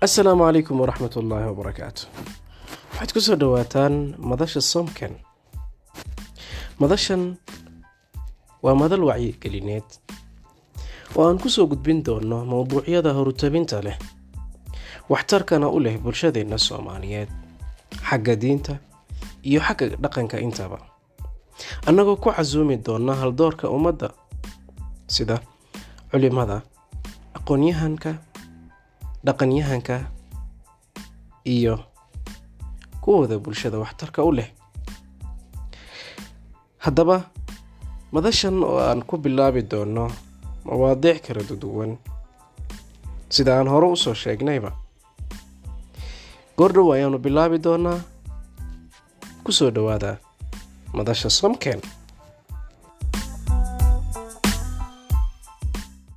assalaamu calaykum waraxmat ullaahi wabarakaatu waxaad ku soo dhowaataan madasha somken madashan waa madal wacyigelineed oo aan ku soo gudbin doono mowduucyada horutabinta leh waxtarkana u leh bulshadeenna soomaaliyeed xagga diinta iyo xagga dhaqanka intaba. Annagoo ku casuumi doona haldoorka ummadda sida culimada aqoon-yahanka dhaqanyahanka iyo kuwooda bulshada waxtarka u leh. Haddaba madashan oo aan ku bilaabi doono mawaadiic kala duwan sida aan hore u soo sheegnayba goordhow ayaanu bilaabi doonaa ku soo dhowaada madasha somken